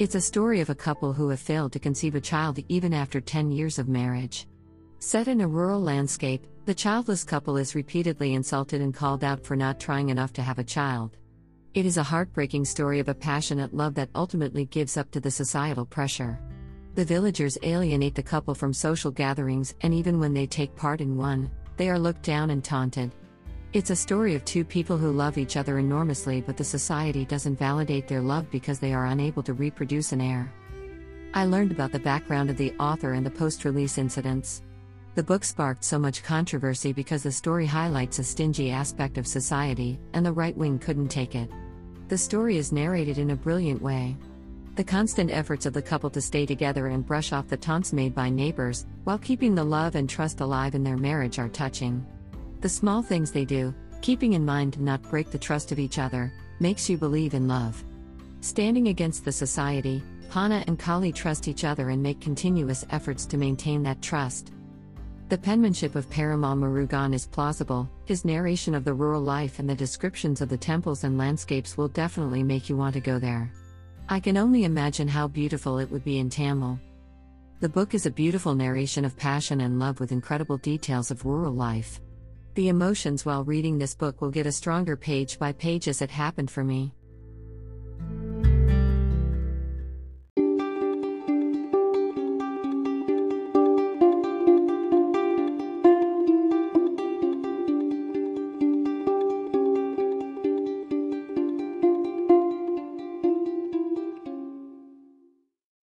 It's a story of a couple who have failed to conceive a child even after 10 years of marriage. Set in a rural landscape, the childless couple is repeatedly insulted and called out for not trying enough to have a child. It is a heartbreaking story of a passionate love that ultimately gives up to the societal pressure. The villagers alienate the couple from social gatherings, and even when they take part in one, they are looked down and taunted. It's a story of two people who love each other enormously, but the society doesn't validate their love because they are unable to reproduce an heir. I learned about the background of the author and the post release incidents. The book sparked so much controversy because the story highlights a stingy aspect of society, and the right wing couldn't take it. The story is narrated in a brilliant way. The constant efforts of the couple to stay together and brush off the taunts made by neighbors, while keeping the love and trust alive in their marriage, are touching. The small things they do, keeping in mind to not break the trust of each other, makes you believe in love. Standing against the society, Hana and Kali trust each other and make continuous efforts to maintain that trust. The penmanship of Perumal Murugan is plausible, his narration of the rural life and the descriptions of the temples and landscapes will definitely make you want to go there. I can only imagine how beautiful it would be in Tamil. The book is a beautiful narration of passion and love with incredible details of rural life. The emotions while reading this book will get a stronger page by page as it happened for me.